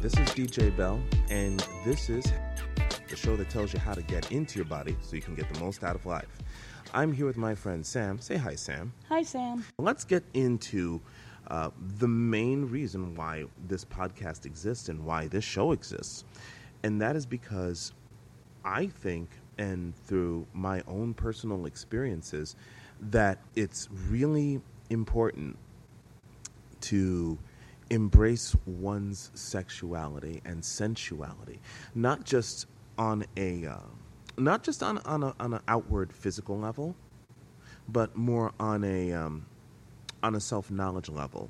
this is DJ Bell, and this is the show that tells you how to get into your body so you can get the most out of life. I'm here with my friend Sam. Say hi, Sam. Hi, Sam. Let's get into uh, the main reason why this podcast exists and why this show exists. And that is because I think, and through my own personal experiences, that it's really important to embrace one's sexuality and sensuality, not just on a uh, not just on on on an outward physical level, but more on a um, on a self knowledge level.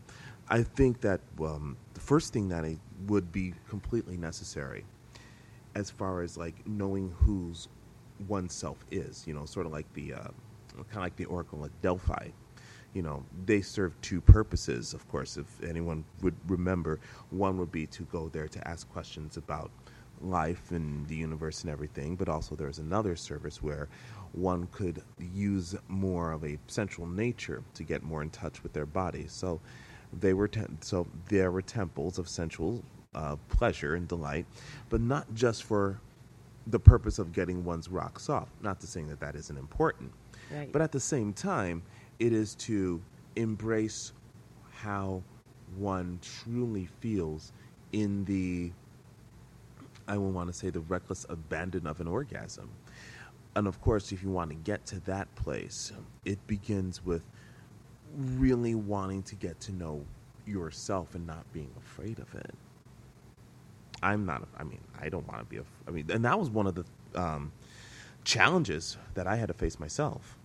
I think that um, the first thing that I would be completely necessary, as far as like knowing whose oneself is, you know, sort of like the uh, kind of like the Oracle at Delphi you know, they serve two purposes, of course, if anyone would remember. One would be to go there to ask questions about life and the universe and everything, but also there's another service where one could use more of a central nature to get more in touch with their body. So they were te- so there were temples of sensual uh, pleasure and delight, but not just for the purpose of getting one's rocks off. Not to saying that that isn't important, Right. but at the same time, it is to embrace how one truly feels in the I would want to say the reckless abandon of an orgasm. And of course, if you want to get to that place, it begins with really wanting to get to know yourself and not being afraid of it. I'm not, I mean, I don't want to be, a, I mean, and that was one of the um, challenges that I had to face myself.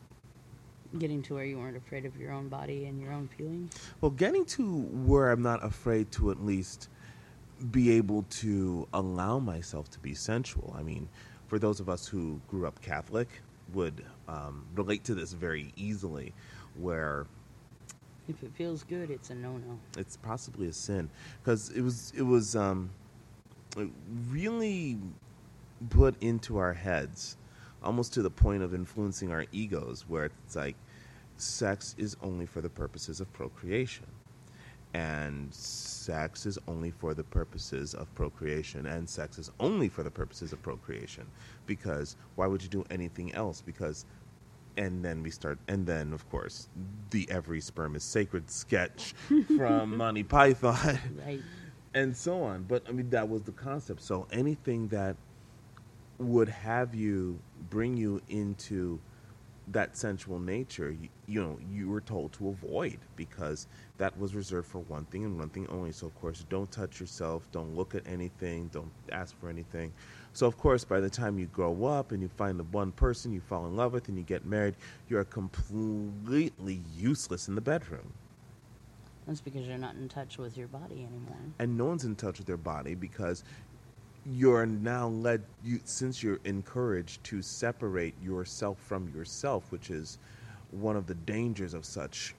Getting to where you weren't afraid of your own body and your own feelings. Well, getting to where I'm not afraid to at least be able to allow myself to be sensual. I mean, for those of us who grew up Catholic, would um, relate to this very easily, where If it feels good, it's a no-no. it's possibly a sin because it was it was um, really put into our heads almost to the point of influencing our egos where it's like sex is only for the purposes of procreation and sex is only for the purposes of procreation and sex is only for the purposes of procreation because why would you do anything else because and then we start and then of course the every sperm is sacred sketch from monty python Right. and so on. But I mean, that was the concept. So anything that would have you bring you into that sensual nature, you, you know, you were told to avoid because that was reserved for one thing and one thing only. So of course, don't touch yourself, don't look at anything, don't ask for anything. So of course, by the time you grow up and you find the one person you fall in love with and you get married, you're completely useless in the bedroom. That's because you're not in touch with your body anymore. and no one's in touch with their body because you're now led you since you're encouraged to separate yourself from yourself which is one of the dangers of such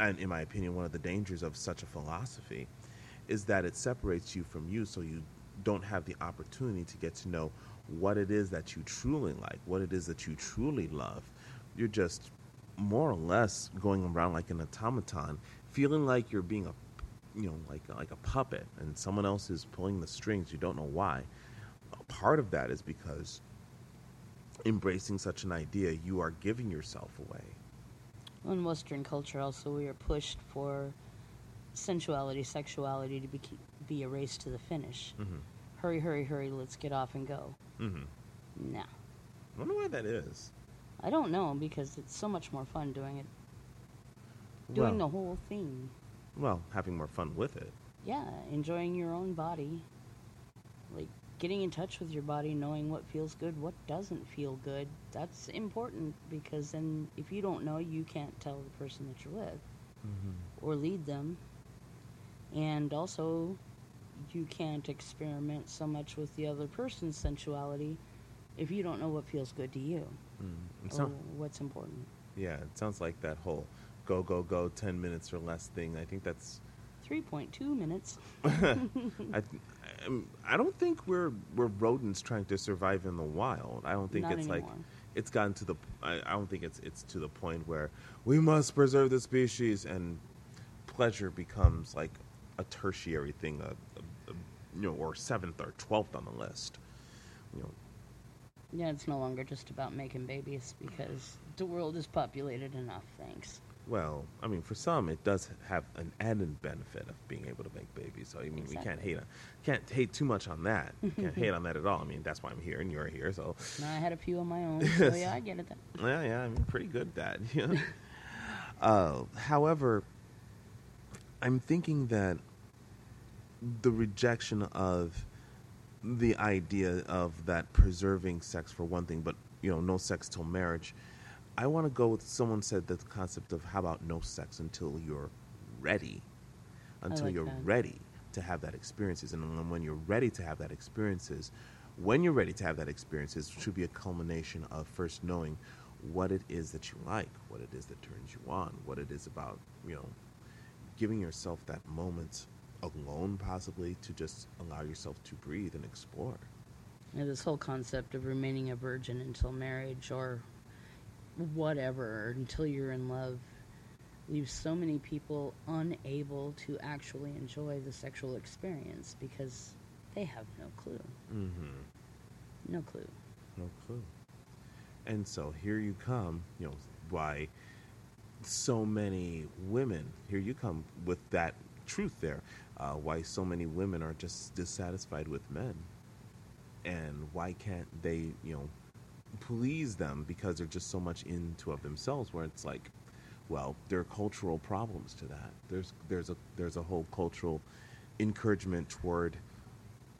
and in my opinion one of the dangers of such a philosophy is that it separates you from you so you don't have the opportunity to get to know what it is that you truly like what it is that you truly love. You're just more or less going around like an automaton feeling like you're being a you know like like a puppet and someone else is pulling the strings you don't know why part of that is because embracing such an idea you are giving yourself away In Western culture, also, we are pushed for sensuality, sexuality to be be a race to the finish. Mhm. Hurry, hurry, hurry! Let's get off and go. mm-hmm. Nah, i wonder why that is I don't know because it's so much more fun doing it, doing well, the whole thing. Well having more fun with it Yeah, enjoying your own body, like getting in touch with your body, knowing what feels good, what doesn't feel good. That's important because then if you don't know, you can't tell the person that you're with or lead them. And also, you can't experiment so much with the other person's sensuality if you don't know what feels good to you mm. or what's important. yeah it sounds like that whole go go go 10 minutes or less thing i think that's 3.2 minutes. I, I'm- I don't think we're we're rodents trying to survive in the wild. I don't think Not it's like it's gotten to the. I, I don't think it's it's to the point where we must preserve the species and pleasure becomes like a tertiary thing, a, a, a you know, or seventh or twelfth on the list. You know, Yeah, it's no longer just about making babies because the world is populated enough, thanks. Well, I mean, for some, it does have an added benefit of being able to make babies. So I mean, we can't hate on, can't hate too much on that. can't hate on that at all. I mean, that's why I'm here and you're here. So Now, I had a few on my own, so yeah, I get it then. Yeah, yeah, I'm pretty good at that. You know? uh, however, I'm thinking that the rejection of the idea of that preserving sex for one thing, but you know, no sex till marriage. I want to go with someone said that the concept of how about no sex until you're ready, until like you're that. ready to have that experiences, and then when you're ready to have that experiences, when you're ready to have that experiences, should be a culmination of first knowing what it is that you like, what it is that turns you on, what it is about, you know, giving yourself that moment alone, possibly to just allow yourself to breathe and explore. Yeah, this whole concept of remaining a virgin until marriage or whatever, until you're in love, leaves so many people unable to actually enjoy the sexual experience because they have no clue. Mm-hmm. No clue. No clue. And so here you come, you know, why so many women, here you come with that truth there, uh, why so many women are just dissatisfied with men. And why can't they, you know, please them because they're just so much into of themselves where it's like, well, there are cultural problems to that. There's there's a there's a whole cultural encouragement toward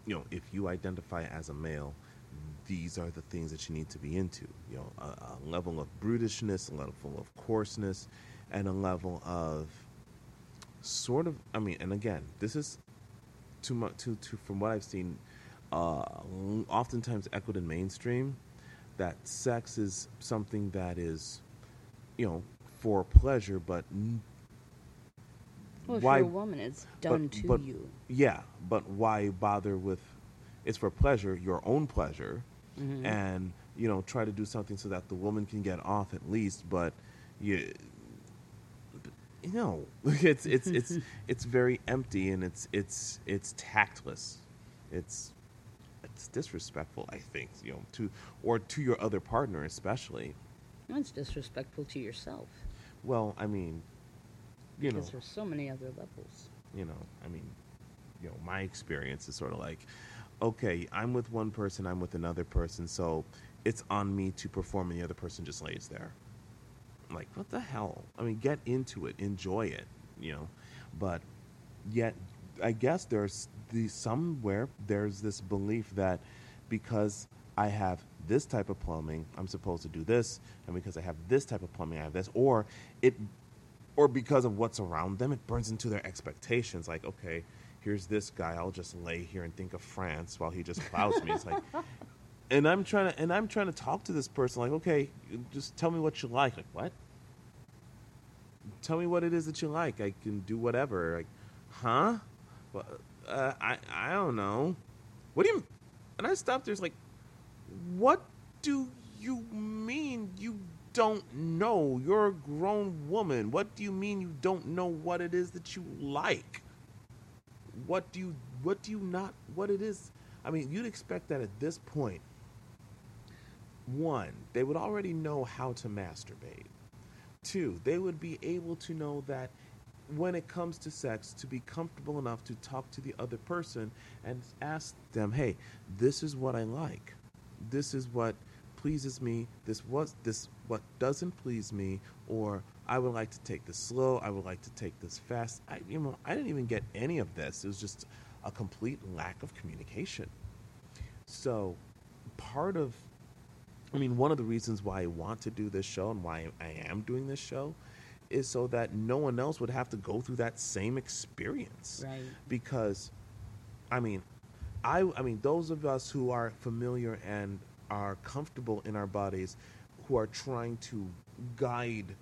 you know, if you identify as a male, these are the things that you need to be into. You know, a, a level of brutishness, a level of coarseness, and a level of sort of. I mean, and again, this is too much. too, to from what I've seen, uh, oftentimes echoed in mainstream, that sex is something that is, you know, for pleasure, but Well, if why you're a woman, it's done to but- you. yeah, but why bother with? It's for pleasure, your own pleasure, Mhm. and you know try to do something so that the woman can get off at least. But you, you know, it's it's it's it's very empty and it's it's it's tactless. It's it's disrespectful, I think. You know, to or to your other partner especially. That's disrespectful to yourself Well, I mean, you know, because there's so many other levels. you know, I mean, you know, my experience is sort of like, okay, I'm with one person, I'm with another person, so it's on me to perform, and the other person just lays there. Like, what the hell? I mean, get into it, enjoy it, you know, but yet, I guess there's the somewhere there's this belief that because I have this type of plumbing, I'm supposed to do this, and because I have this type of plumbing, I have this, or it or because of what's around them, it burns into their expectations. Like, okay, here's this guy. I'll just lay here and think of France while he just plows me. It's like, and I'm trying to, and I'm trying to talk to this person. Like, okay, just tell me what you like. Like, what? Tell me what it is that you like. I can do whatever. Like, huh? Well, uh, I I don't know. What do you? And I stopped. There's like, what do you mean you don't know? You're a grown woman. What do you mean you don't know what it is that you like? What do you what do you not what it is? I mean, you'd expect that at this point. point one, they would already know how to masturbate. Two, they would be able to know that when it comes to sex, to be comfortable enough to talk to the other person and ask them, "Hey, this is what I like. This is what pleases me. This was this what doesn't please me, or I would like to take this slow. I would like to take this fast." I, you know, I didn't even get any of this. It was just a complete lack of communication. So, part of I mean, one of the reasons why I want to do this show and why I am doing this show is so that no one else would have to go through that same experience. Right. Because, I mean, I, I mean, those of us who are familiar and are comfortable in our bodies, who are trying to guide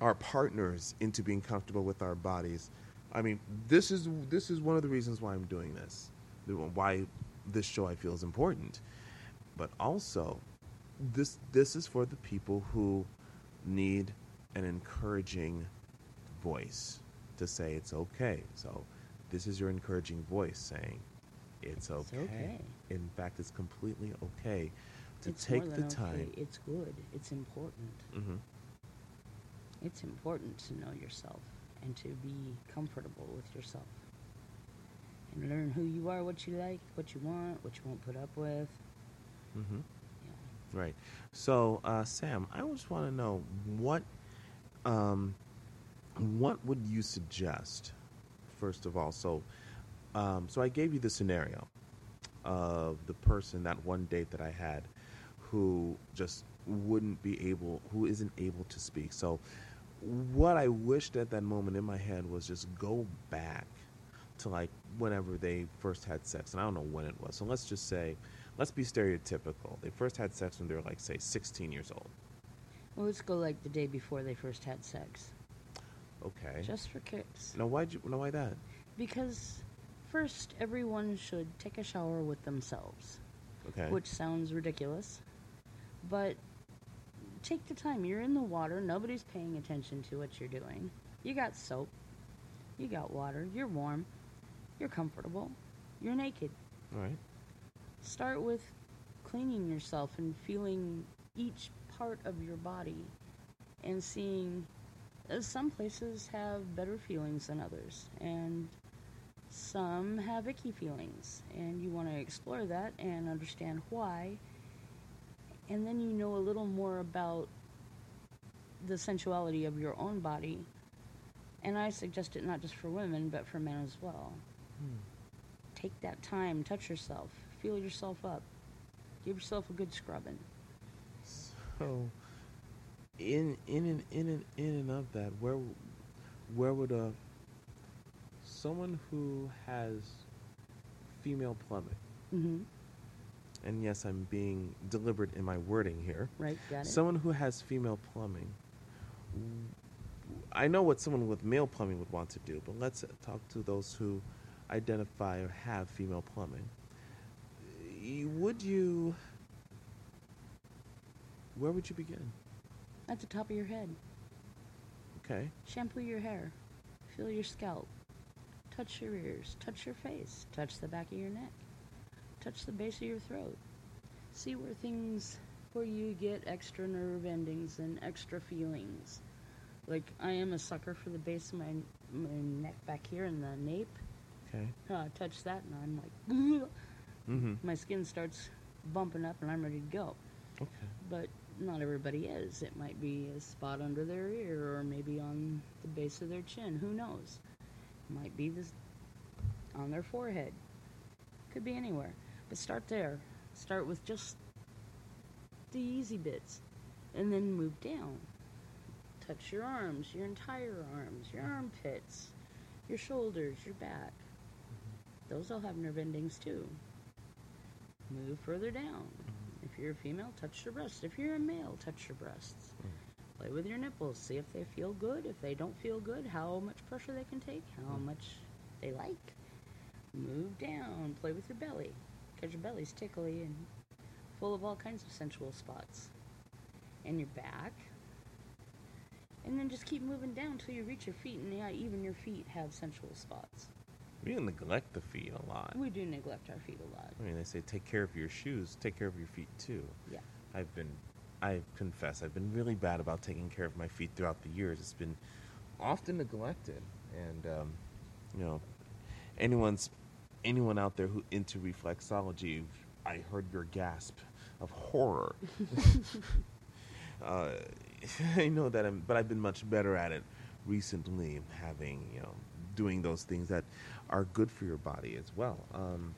our partners into being comfortable with our bodies. I mean, this is this is one of the reasons why I'm doing this. Why this show I feel is important. But also, this this is for the people who need an encouraging voice to say it's okay. So, this is your encouraging voice saying, It's It's okay. okay. In fact, it's completely okay to it's take more the than okay. time. It's good. It's important. Mm-hmm. It's important to know yourself and to be comfortable with yourself. And learn who you are, what you like, what you want, what you won't put up with. Mm-hmm. Yeah. Right. So, uh, Sam, I just want to know what, um, what would you suggest, first of all? So, um, so I gave you the scenario of the person that one date that I had, who just wouldn't be able, who isn't able to speak. So, what I wished at that moment in my head was just go back to like whenever they first had sex, and I don't know when it was. So let's just say, let's be stereotypical. They first had sex when they were like, say, 16 years old. Well, let's go like the day before they first had sex. Okay. Just for kicks. now, why'd? Now, why that? Because first, everyone should take a shower with themselves, Okay. which sounds ridiculous. But take the time. You're in the water, nobody's paying attention to what you're doing. You got soap, you got water, you're warm, you're comfortable, you're naked. All right. Start with cleaning yourself and feeling each part of your body and seeing some places have better feelings than others and some have icky feelings. And you want to explore that and understand why. And then you know a little more about the sensuality of your own body. And i suggest it not just for women but for men as well. Hmm. Take that time, touch yourself, feel yourself up, give yourself a good scrubbing. So, in in and in and in and of that, where where would a someone who has female plumbing, Mm-hmm. and yes, I'm being deliberate in my wording here. Right, got it. Someone who has female plumbing. I know what someone with male plumbing would want to do, but let's talk to those who identify or have female plumbing. Would you. Where would you begin? At the top of your head, Okay. shampoo your hair, feel your scalp, touch your ears, touch your face, touch the back of your neck, touch the base of your throat. See where things, where you get extra nerve endings and extra feelings. Like, I am a sucker for the base of my, my neck back here and the nape. Okay. Uh, touch that and I'm like, Mm-hmm. my skin starts bumping up and I'm ready to go. Okay. But not everybody is. It might be a spot under their ear or maybe on the base of their chin. Who knows? It Might be this on their forehead. Could be anywhere. But start there. Start with just the easy bits and then move down. Touch your arms, your entire arms, your armpits, your shoulders, your back. Mm-hmm. Those all have nerve endings too. Move further down. If you're a female, touch your breasts. If you're a male, touch your breasts. Mm. Play with your nipples. See if they feel good. If they don't feel good, how much pressure they can take, how mm. much they like. Move down. Play with your belly. Because your belly's tickly and full of all kinds of sensual spots. And your back. And then just keep moving down until you reach your feet, and yeah, even your feet have sensual spots. We neglect the feet a lot. We do neglect our feet a lot. I mean, they say take care of your shoes, take care of your feet too. Yeah. I've been, I confess, I've been really bad about taking care of my feet throughout the years. It's been often neglected, and um, you know, anyone's anyone out there who into reflexology, I heard your gasp of horror. uh, I know that I'm, but I've been much better at it recently, having you know, doing those things that are good for your body as well. Um,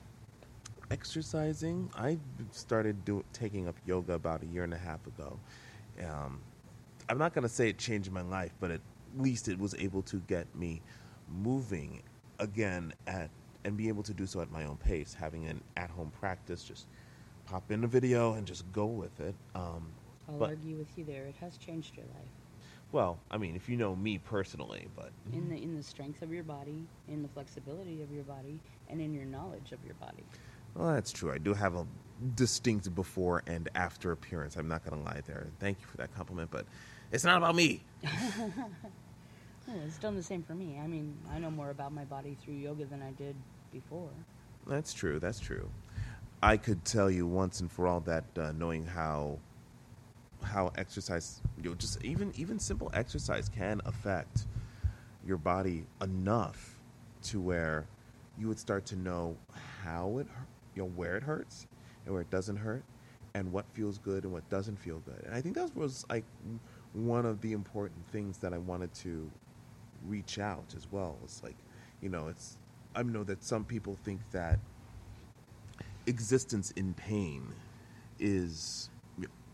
exercising, I started do, taking up yoga about a year and a half ago. Um, I'm not going to say it changed my life, but at least it was able to get me moving again at and be able to do so at my own pace. Having an at-home practice, just pop in a video and just go with it. Um, I'll but argue with you there. It has changed your life. Well, I mean, if you know me personally, but In the in the strength of your body, in the flexibility of your body, and in your knowledge of your body. Well, that's true. I do have a distinct before and after appearance. I'm not going to lie there. Thank you for that compliment, but it's not about me. Yeah, it's done the same for me. I mean, I know more about my body through yoga than I did before. That's true. That's true. I could tell you once and for all that uh, knowing how how exercise, you know, just even even simple exercise can affect your body enough to where you would start to know how it, you know, where it hurts and where it doesn't hurt, and what feels good and what doesn't feel good. And I think that was like one of the important things that I wanted to reach out as well. It's like, you know, it's I know that some people think that existence in pain is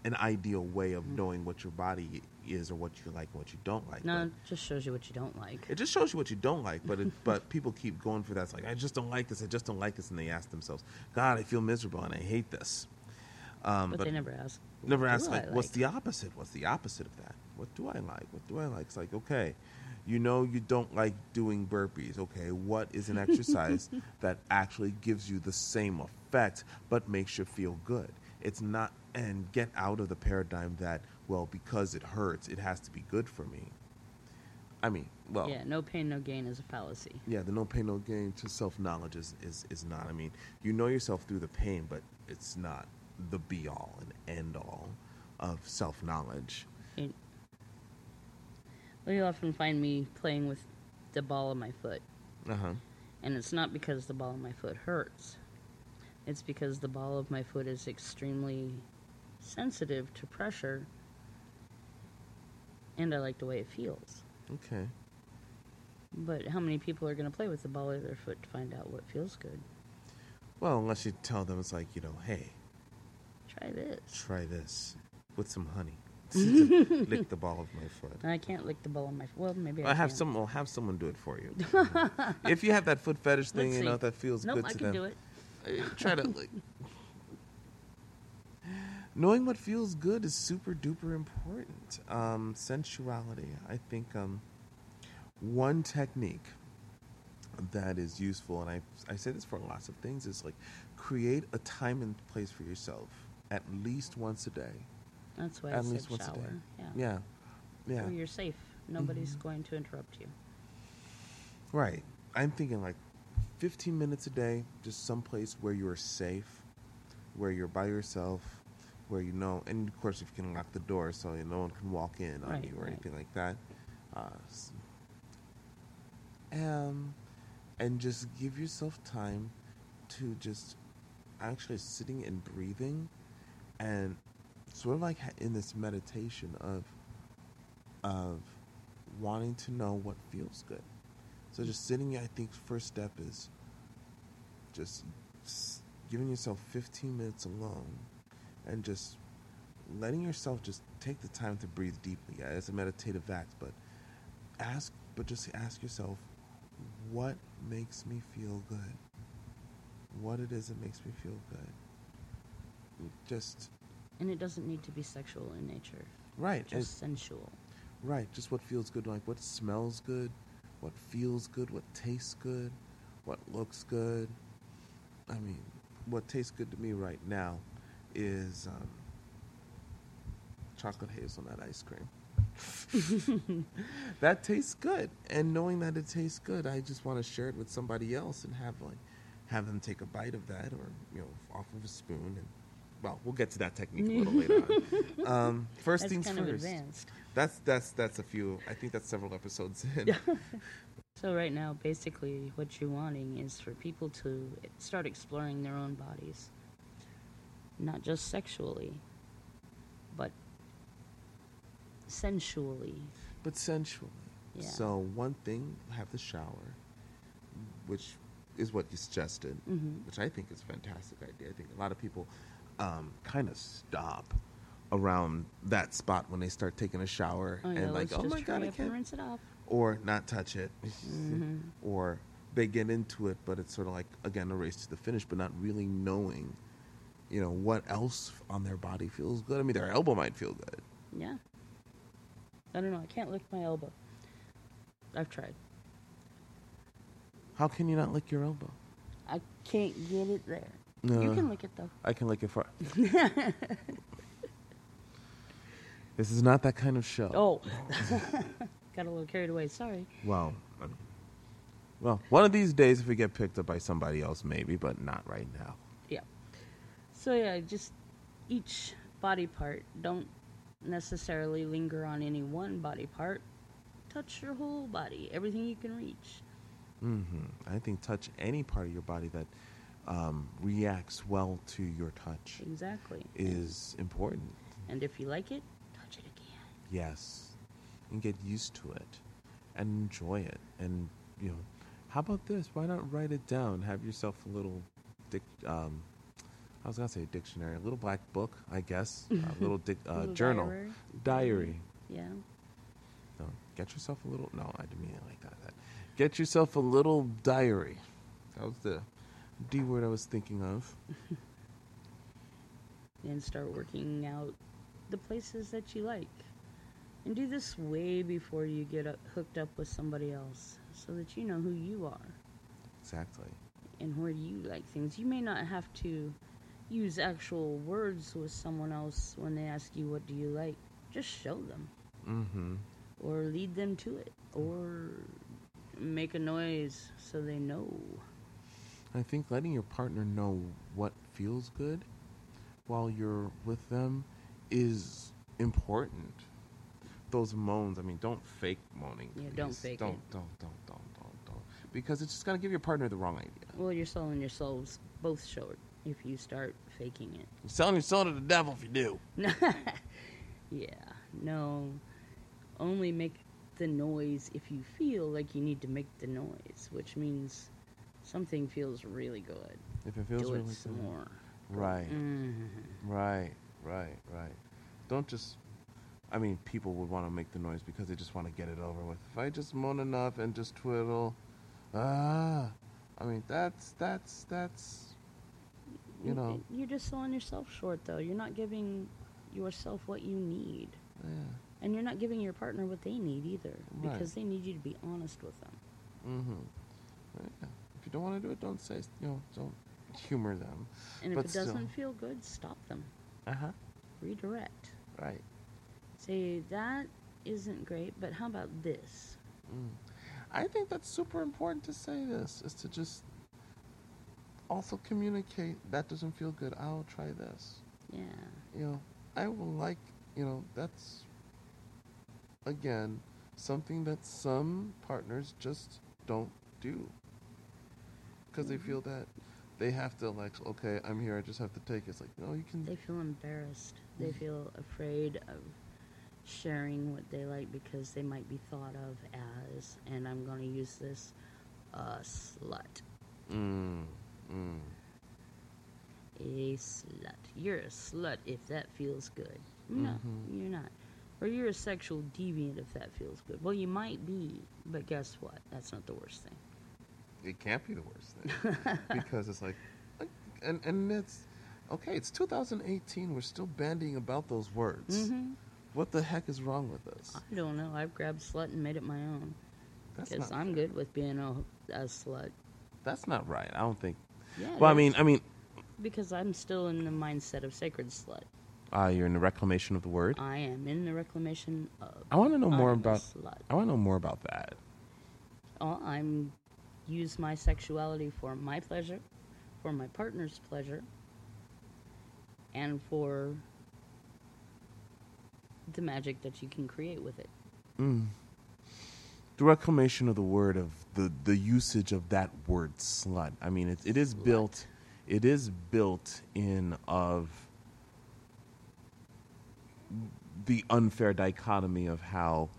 an ideal way of knowing what your body is or what you like and what you don't like. No, but it just shows you what you don't like. it just shows you what you don't like, but it, but people keep going for that. It's like I just don't like this. I just don't like this, and they ask themselves, "God, I feel miserable and I hate this." Um, but, they never ask. never ask do like, what's the opposite? What's the opposite of that? What do I like? What do I like? It's like, okay, you know you don't like doing burpees. Okay, what is an exercise that actually gives you the same effect but makes you feel good? It's not and get out of the paradigm that well because it hurts it has to be good for me. I mean, well, Yeah, no pain, no gain is a fallacy. yeah, the no pain, no gain to self knowledge is, is, is not. I mean, you know yourself through the pain, but it's not the be all and end all of self knowledge. It, well, you'll often find me playing with the ball of my foot, Uh huh. and it's not because the ball of my foot hurts. It's because the ball of my foot is extremely sensitive to pressure, and I like the way it feels. Okay. But how many people are going to play with the ball of their foot to find out what feels good? Well, unless you tell them, it's like, you know, hey, Try this. try this with some honey. Lick the ball of my foot. I can't lick the ball of my foot. Well, maybe I, I have can. some. I'll have someone do it for you. if you have that foot fetish thing, you know that feels Nope, good I to can them. do it. Uh, try to like knowing what feels good is super duper important um, sensuality i think um, one technique that is useful and I, I say this for lots of things is like create a time and place for yourself at least once a day That's why at I least said once a day shower. Yeah. yeah yeah Where you're safe. Nobody's Mhm. going to interrupt you. Right. I'm thinking like 15 minutes a day, just someplace where you're safe, where you're by yourself, where you know, and of course, if you can lock the door so no one can walk in on Right, you or right. anything like that. Uh, um, and just give yourself time to just actually sitting and breathing and sort of like in this meditation of of wanting to know what feels good. So just sitting, I think first step is just giving yourself 15 minutes alone and just letting yourself just take the time to breathe deeply. Yeah, it's a meditative act, but ask, but just ask yourself, what makes me feel good? What it is that makes me feel good? Just And it doesn't need to be sexual in nature. right. Just sensual. Right, just what feels good, like what smells good, what feels good, what tastes good, what looks good. I mean, what tastes good to me right now is um, chocolate hazelnut ice cream. that tastes good, and knowing that it tastes good, I just want to share it with somebody else and have like have them take a bite of that, or you know, off of a spoon. And well, we'll get to that technique a little later on. Um, first That's things kind first. of advanced. That's that's that's a few. I think that's several episodes in. So right now, basically, what you're wanting is for people to start exploring their own bodies, not just sexually, but sensually. but sensually. Yeah. So one thing, have the shower, which is what you suggested, Mhm. which I think is a fantastic idea. I think a lot of people um, kind of stop around that spot when they start taking a shower Oh yeah, and like, oh my god, I can't, rinse it off. or not touch it, Mhm. or they get into it, but it's sort of like again a race to the finish, but not really knowing, you know, what else on their body feels good. I mean, their elbow might feel good. Yeah. I don't know. I can't lick my elbow. I've tried. How can you not lick your elbow? I can't get it there. No, You can lick it though. I can lick it for. this is not that kind of show. Oh. Got a little carried away. Sorry. Well, Well, one of these days, if we get picked up by somebody else, maybe, but not right now. So yeah, just each body part. Don't necessarily linger on any one body part. Touch your whole body, everything you can reach. Mm-hmm. I think touch any part of your body that um, reacts well to your touch Exactly. is important. And if you like it, touch it again. Yes, and get used to it, and enjoy it, and you know, how about this? Why not write it down? Have yourself a little, dic- um, I was gonna say dictionary, a little black book, I guess, a little dic- uh, Little journal, diary. diary. Yeah. No, get yourself a little. No, I didn't mean it like that. that. Get yourself a little diary. That was the D word I was thinking of. and start working out the places that you like. And do this way before you get up, hooked up with somebody else so that you know who you are Exactly. and where you like things. You may not have to use actual words with someone else when they ask you, What do you like? Just show them Mm-hmm. or lead them to it or make a noise so they know. I think letting your partner know what feels good while you're with them is important. Those moans, I mean, don't fake moaning. Yeah, don't please. fake don't, it. Don't, don't, don't, don't, don't. Because it's just going to give your partner the wrong idea. Well, your soul and your soul's both short if you start faking it. You're selling your soul to the devil if you do. yeah, no. Only make the noise if you feel like you need to make the noise, which means something feels really good. If it feels Do really it some good. more. Right, Mhm. right, right, right. Don't just. I mean, people would want to make the noise because they just want to get it over with. If I just moan enough and just twiddle, ah, I mean, that's that's that's. You know, You're just selling yourself short, though. You're not giving yourself what you need. yeah. And you're not giving your partner what they need either. Right. Because they need you to be honest with them. Mm-hmm. Yeah. If you don't want to do it, don't say. You know, don't humor them. And if it still. doesn't feel good, stop them. Uh huh. Redirect. Right. Say, that isn't great, but how about this? Mm. I think that's super important to say this is to just also communicate that doesn't feel good. I'll try this. Yeah. You know, I will like, you know, that's again something that some partners just don't do because they Mhm. feel that they have to like okay i'm here i just have to take it it's like no you can They feel embarrassed. They Mm. feel afraid of sharing what they like because they might be thought of as, and I'm going to use this, a slut. mm, mm. A slut. You're a slut if that feels good. No, Mhm. you're not. Or you're a sexual deviant if that feels good. Well, you might be, but guess what? That's not the worst thing. it can't be the worst thing because it's like, and and it's okay it's 2018 we're still bandying about those words hmm what the heck is wrong with us I don't know. I've grabbed slut and made it my own. Because I'm good with being a, a slut. that's not right i don't think Yeah. well i mean i mean Because I'm still in the mindset of sacred slut. uh, you're in the reclamation of the word I am in the reclamation of. i want to know more I'm about slut. i want to know more about that Oh, I'm use my sexuality for my pleasure, for my partner's pleasure, and for the magic that you can create with it. mm. The reclamation of the word of the the usage of that word slut i mean it, it is Slut. built it is built in of the unfair dichotomy of how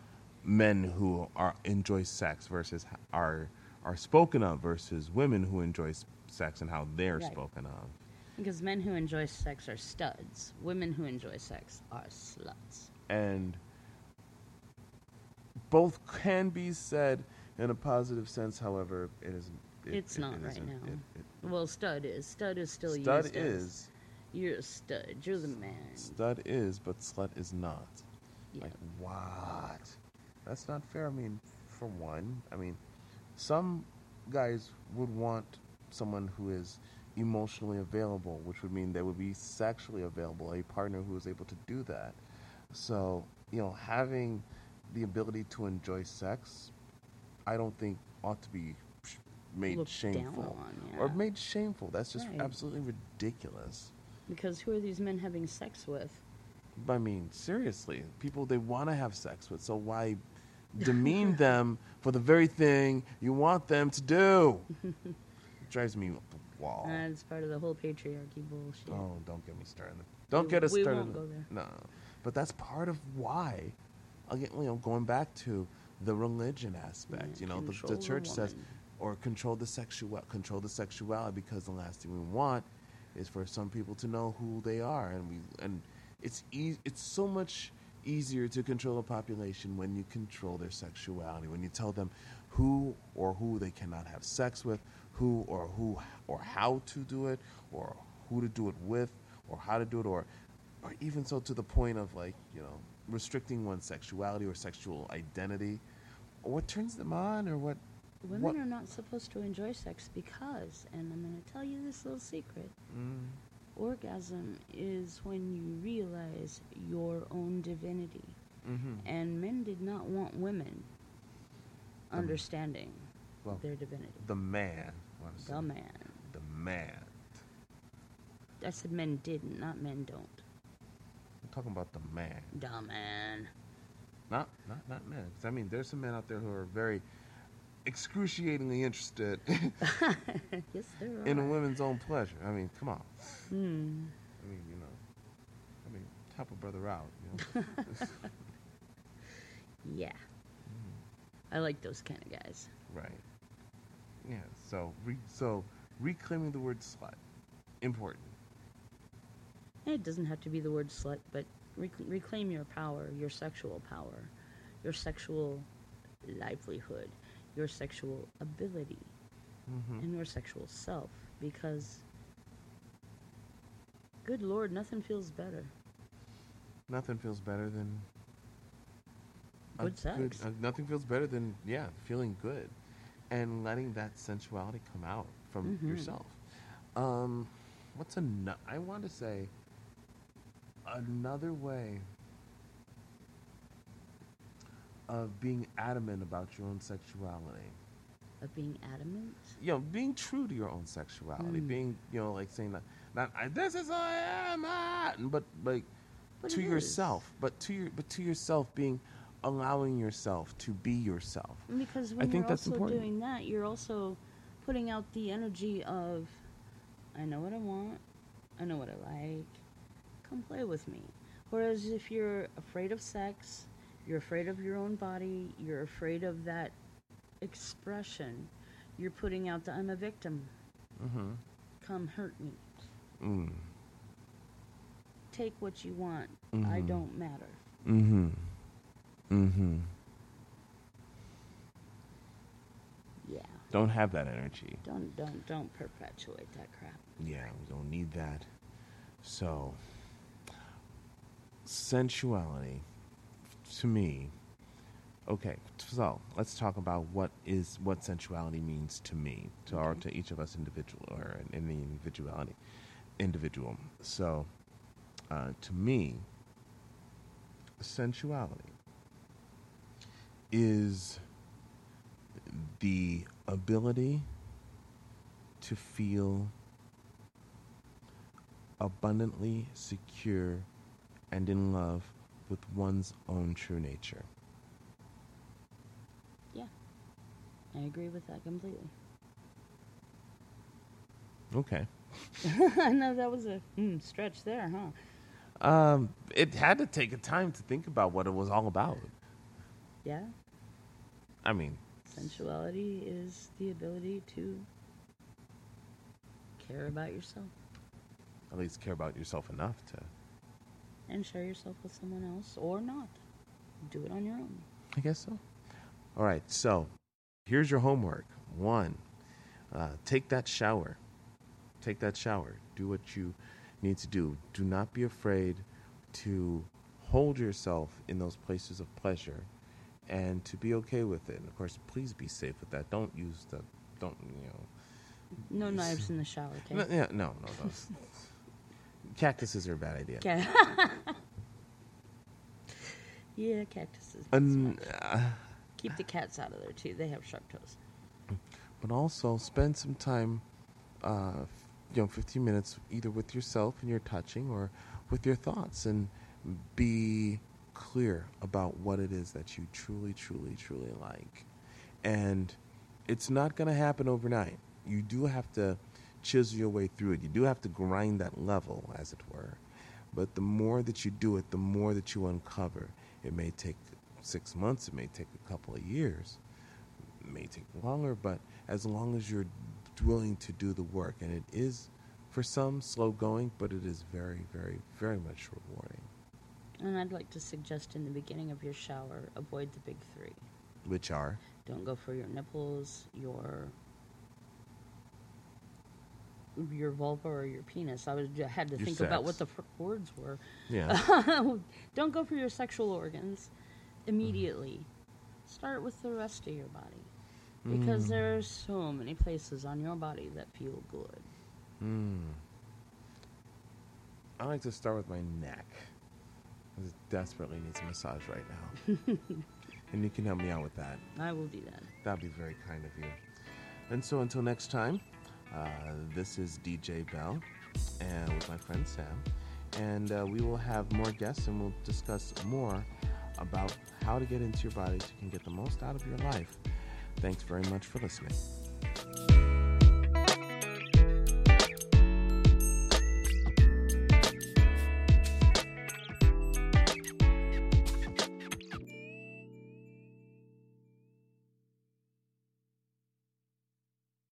men who are enjoy sex versus are are spoken of versus women who enjoy sex and how they're Right. spoken of. Because men who enjoy sex are studs. Women who enjoy sex are sluts. And both can be said in a positive sense, however, it isn't. It, It's it- not it right isn't. now. Well, stud is. Stud is still stud used as. is You're a stud. You're the man. stud is, but slut is not. Yeah. Like what? That's not fair. I mean, for one, I mean, some guys would want someone who is emotionally available, which would mean they would be sexually available, a partner who is able to do that. So, you know, having the ability to enjoy sex, I don't think ought to be made Looked shameful on, or made shameful. That's just Right. absolutely ridiculous. Because who are these men having sex with? I mean, seriously, people they want to have sex with, so why demean them for the very thing you want them to do? It drives me up the wall. That's part of the whole patriarchy bullshit. Oh, don't get me started. Don't We- get us we started. won't go there. No, but that's part of why. Again, you know, going back to the religion aspect. You know, the, the the church says, or control the sexual, control the sexuality, because the last thing we want is for some people to know who they are, and we and it's e- it's so much easier to control a population when you control their sexuality, when you tell them who or who they cannot have sex with, who or who or how to do it, or who to do it with, or how to do it, or or even so to the point of like you know restricting one's sexuality or sexual identity, or what turns them on, or what. Women what are not supposed to enjoy sex because, and I'm going to tell you this little secret Mm, orgasm is when you realize your own divinity. mhm. And men did not want women understanding well, their divinity. the man. The man. The man. I said men didn't, not men don't. Talking about the man. The man. Not not not men. 'Cause, I mean, there's some men out there who are very excruciatingly interested yes, in a woman's own pleasure. I mean, come on. Hmm. I mean, you know. I mean, help a brother out. You know? Yeah. I like those kind of guys. right. Yeah. So re- so reclaiming the word slut important. And It doesn't have to be the word slut, but rec- reclaim your power, your sexual power, your sexual livelihood, your sexual ability, Mm-hmm. and your sexual self. Because, good Lord, nothing feels better. Nothing feels better than Good sex. uh, nothing feels better than yeah, feeling good, and letting that sensuality come out from Mhm. yourself. Um, what's a I want to say another way of being adamant about your own sexuality. Of being adamant. You know, being true to your own sexuality, Mm. being you know, like saying that not I, this is who I am, ah," but like But to is. yourself, but to your but to yourself being allowing yourself to be yourself. Because I when think you're that's also important. doing that, you're also putting out the energy of, I know what I want, I know what I like, come play with me. Whereas if you're afraid of sex, you're afraid of your own body, you're afraid of that expression, you're putting out the I'm a victim, Mm-hmm. come hurt me. Mm. Take what you want, I Mhm. don't matter. Mm-hmm. Mm-hmm. Yeah. Don't have that energy. Don't don't don't perpetuate that crap. Yeah, we don't need that. So, sensuality, to me. Okay, so let's talk about what is what sensuality means to me, to our to each of us individual or in the individuality, individual. So, uh, to me, sensuality is the ability to feel abundantly secure and in love with one's own true nature. Yeah. I agree with that completely. Okay. I know that was a mm, stretch there, huh? Um, it had to take a time to think about what it was all about. Yeah. I mean, Sensuality is the ability to care about yourself at least care about yourself enough to. And share yourself with someone else or not. Do it on your own. I guess so. All right, so here's your homework. One, uh, take that shower. Take that shower. Do what you need to do. Do not be afraid to hold yourself in those places of pleasure and to be okay with it. And of course, please be safe with that. Don't use the, don't, you know. No knives in the shower, okay? No, yeah, no, no, those. Cactuses are a bad idea. Okay. yeah, cactuses. Un- uh, Keep the cats out of there too. They have sharp toes. but also spend some time, uh, you know, 15 minutes either with yourself and your touching or with your thoughts and be clear about what it is that you truly, truly, truly like. And it's not going to happen overnight. You do have to chisel your way through it. You do have to grind that level, as it were. But the more that you do it, the more that you uncover. It may take six months, it may take a couple of years, it may take longer, but as long as you're willing to do the work, and it is for some slow going, but it is very, very, very much rewarding. And I'd like to suggest in the beginning of your shower, avoid the big three. Which are Don't go for your nipples, your your vulva or your penis. I was I had to Your think about what the words were. yeah, Don't go for your sexual organs immediately. Start with the rest of your body. Because Mm. there are so many places on your body that feel good. Mm. I like to start with my neck. It desperately needs a massage right now. and you can help me out with that. I will do that. That'd be very kind of you. And so until next time, uh, this is DJ Bell and with my friend Sam. And uh, we will have more guests and we'll discuss more about how to get into your body so you can get the most out of your life. Thanks very much for listening.